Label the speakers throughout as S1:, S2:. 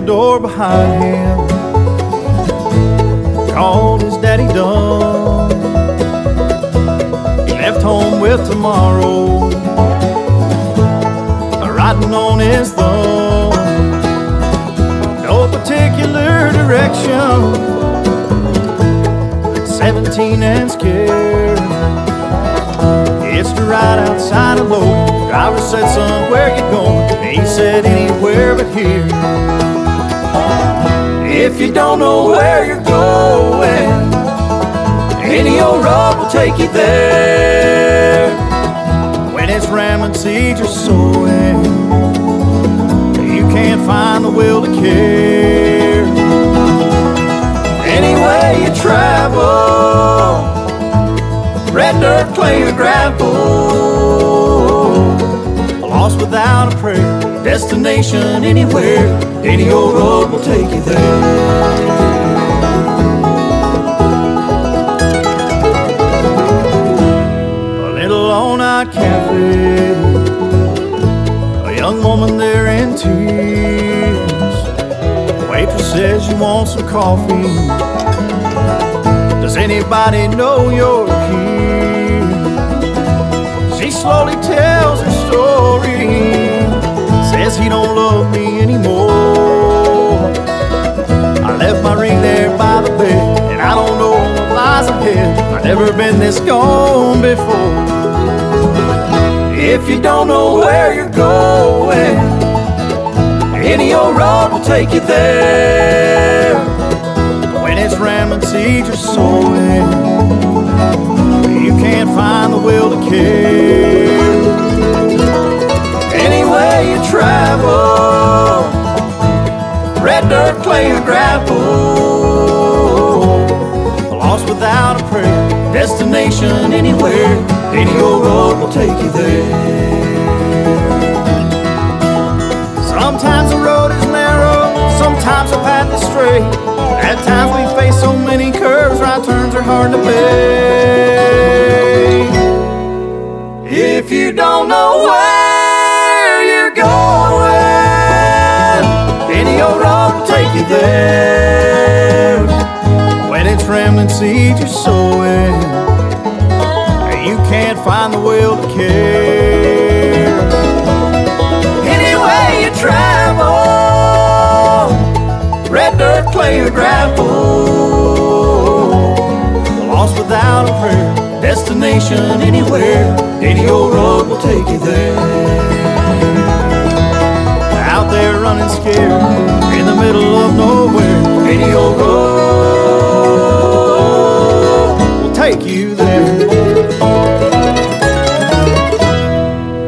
S1: the door behind him. Called his daddy dumb. He left home with tomorrow, riding on his thumb. No particular direction. 17 and scared. It's to ride outside of load. Driver said, son, where you going? He said, anywhere but here. If you don't know where you're going, any old road will take you there. When it's ramming seeds you're sowing, you can't find the will to care. Any way you travel, red dirt, clay, or gravel, lost without a prayer, destination anywhere, any old road will take you there. A little all-night cafe, a young woman there in tears. Waitress says you want some coffee. Does anybody know you're here? She slowly tells. He don't love me anymore. I left my ring there by the bed, and I don't know what lies ahead. I've never been this gone before. If you don't know where you're going, any old road will take you there. When it's ramming seeds you're sowing, you can't find the will to care. Way you travel, red dirt, clay, or gravel, lost without a prayer, destination anywhere, any old road will take you there. Sometimes the road is narrow, sometimes the path is straight. At times we face so many curves, right turns are hard to make. If you don't know where you there. When it's rambling seeds you're sowing, you can't find the will to care. Any way you travel, red dirt, clay, or gravel, lost without a prayer, destination anywhere, any old road will take you there. Out there running scared, middle of nowhere, any old road will take you there.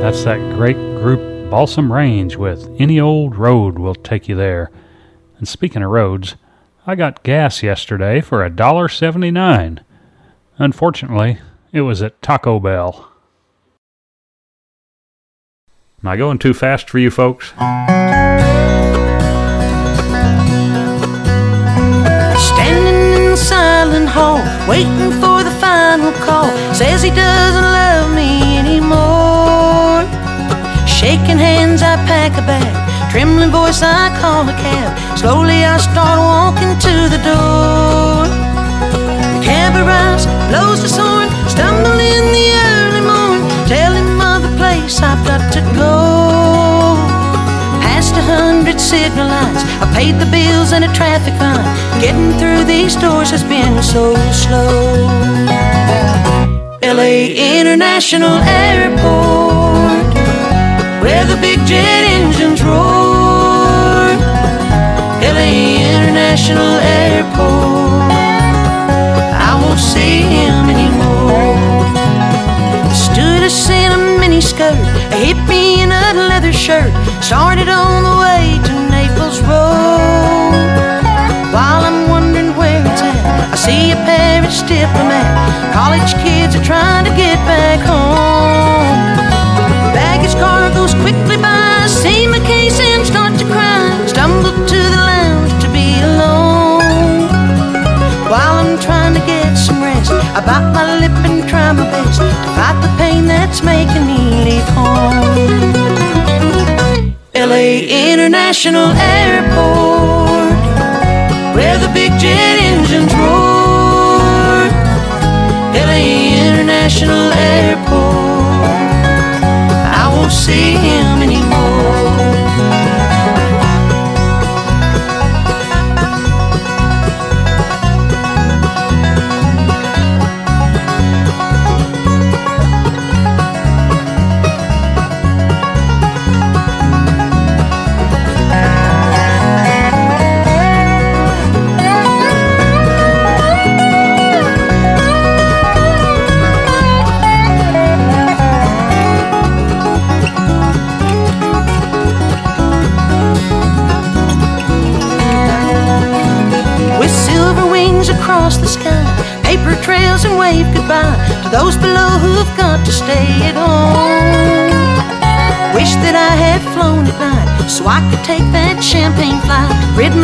S2: That's that great group Balsam Range with Any Old Road Will Take You There. And speaking of roads, I got gas yesterday for a dollar seventy-nine. Unfortunately, it was at Taco Bell. Am I going too fast for you folks?
S3: Hall, waiting for the final call. Says he doesn't love me anymore. Shaking hands, I pack a bag. Trembling voice, I call a cab. Slowly, I start walking to the door. The cab arrives, blows his horn, stumble in the early morn. Tell him of the place I've got to go. Past a hundred signal lights, I paid the bills and a traffic fine. Getting through these doors has been so slow. LA International Airport, where the big jet engines roar. LA International Airport, I won't see him anymore. Stood us in a mini skirt, a hippie in a leather shirt. Started on the way to Naples Road. Trying to get back home. Baggage car goes quickly by, see my case and start to cry. Stumble to the lounge to be alone. While I'm trying to get some rest, I bite my lip and try my best to fight the pain that's making me leave home. LA International Airport. International Airport. I won't see him.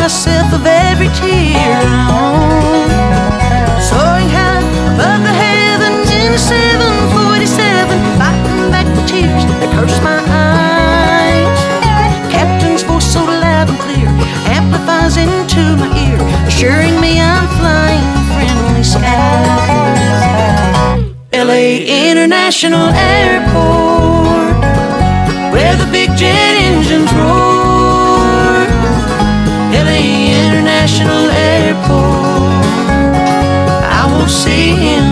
S3: myself of every tear I own. Soaring high above the heavens in a 747, fighting back the tears that curse my eyes. Captain's voice so loud and clear amplifies into my ear, assuring me I'm flying friendly skies. LA International Airport, where the big jet International Airport. I won't see him.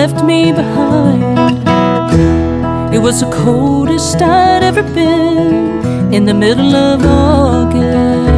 S4: left me behind. It was the coldest I'd ever been in the middle of August.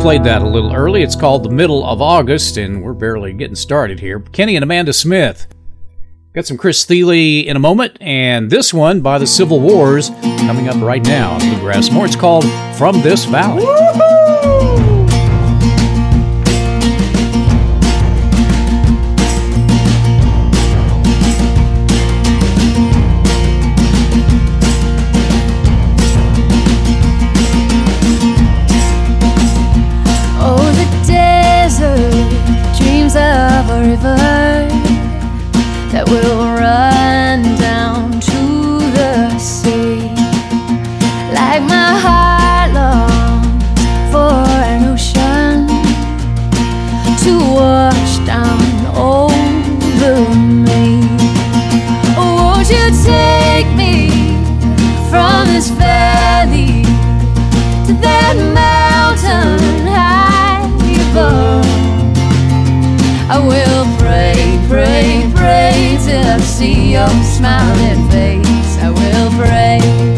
S5: played that a little early. It's called The Middle of August, and we're barely getting started here. Kenny and Amanda Smith. Got some Chris Thile in a moment, and this one by the Civil Wars coming up right now on Bluegrass More. It's called From This Valley.
S6: Woo-hoo! run down to I see your smiling face, I will pray.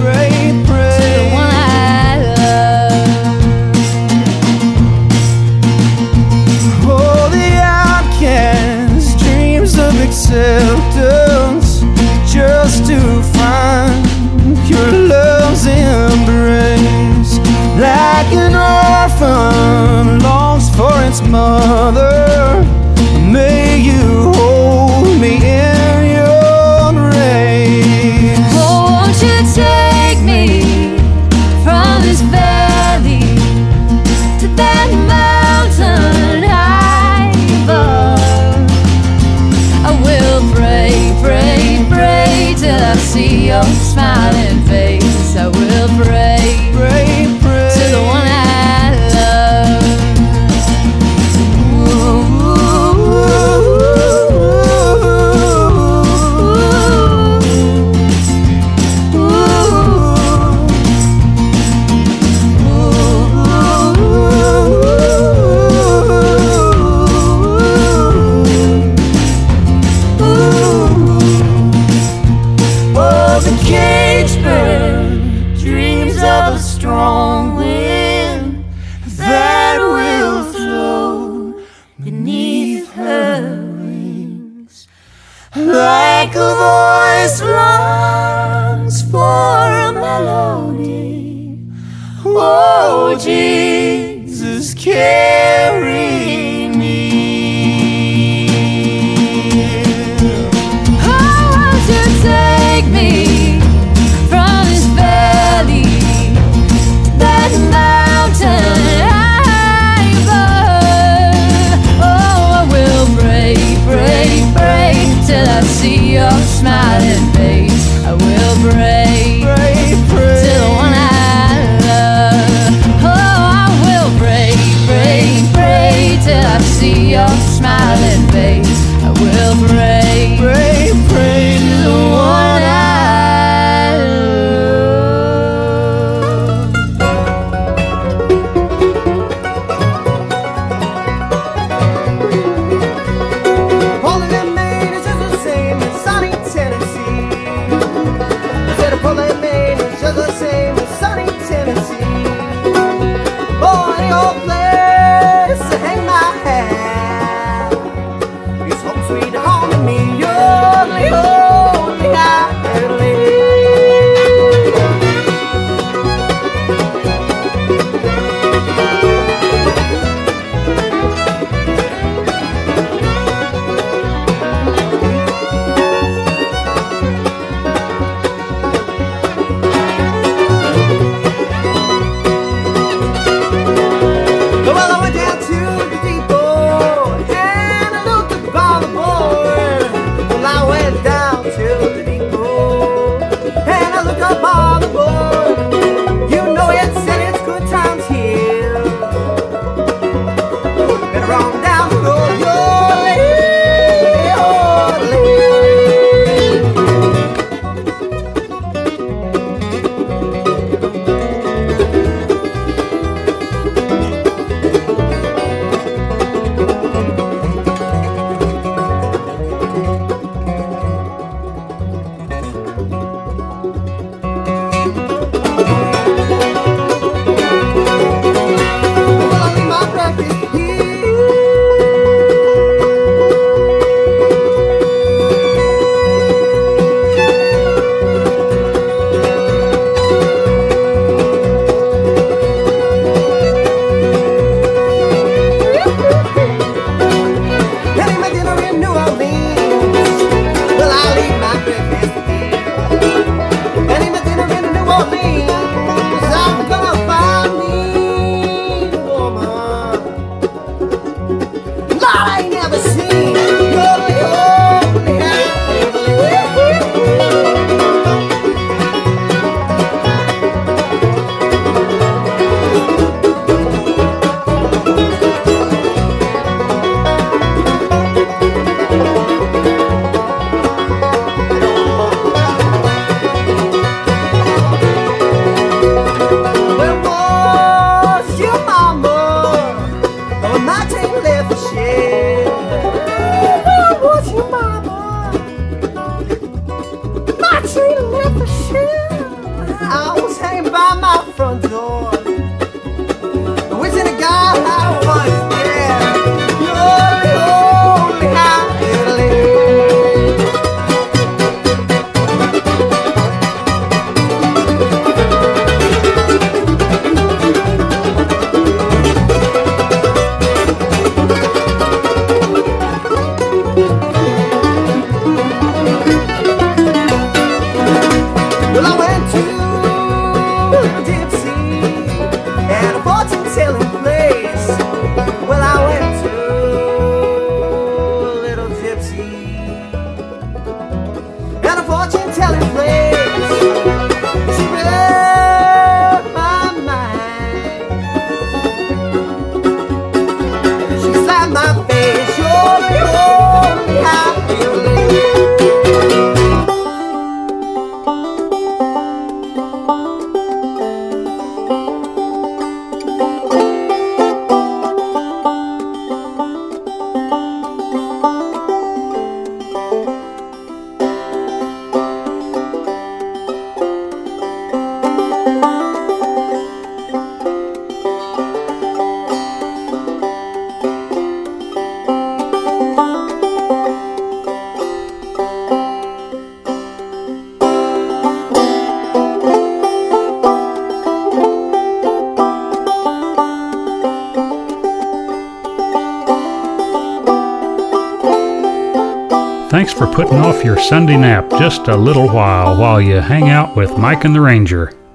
S2: putting off your Sunday nap just a little while while you hang out with Mike and the Ranger.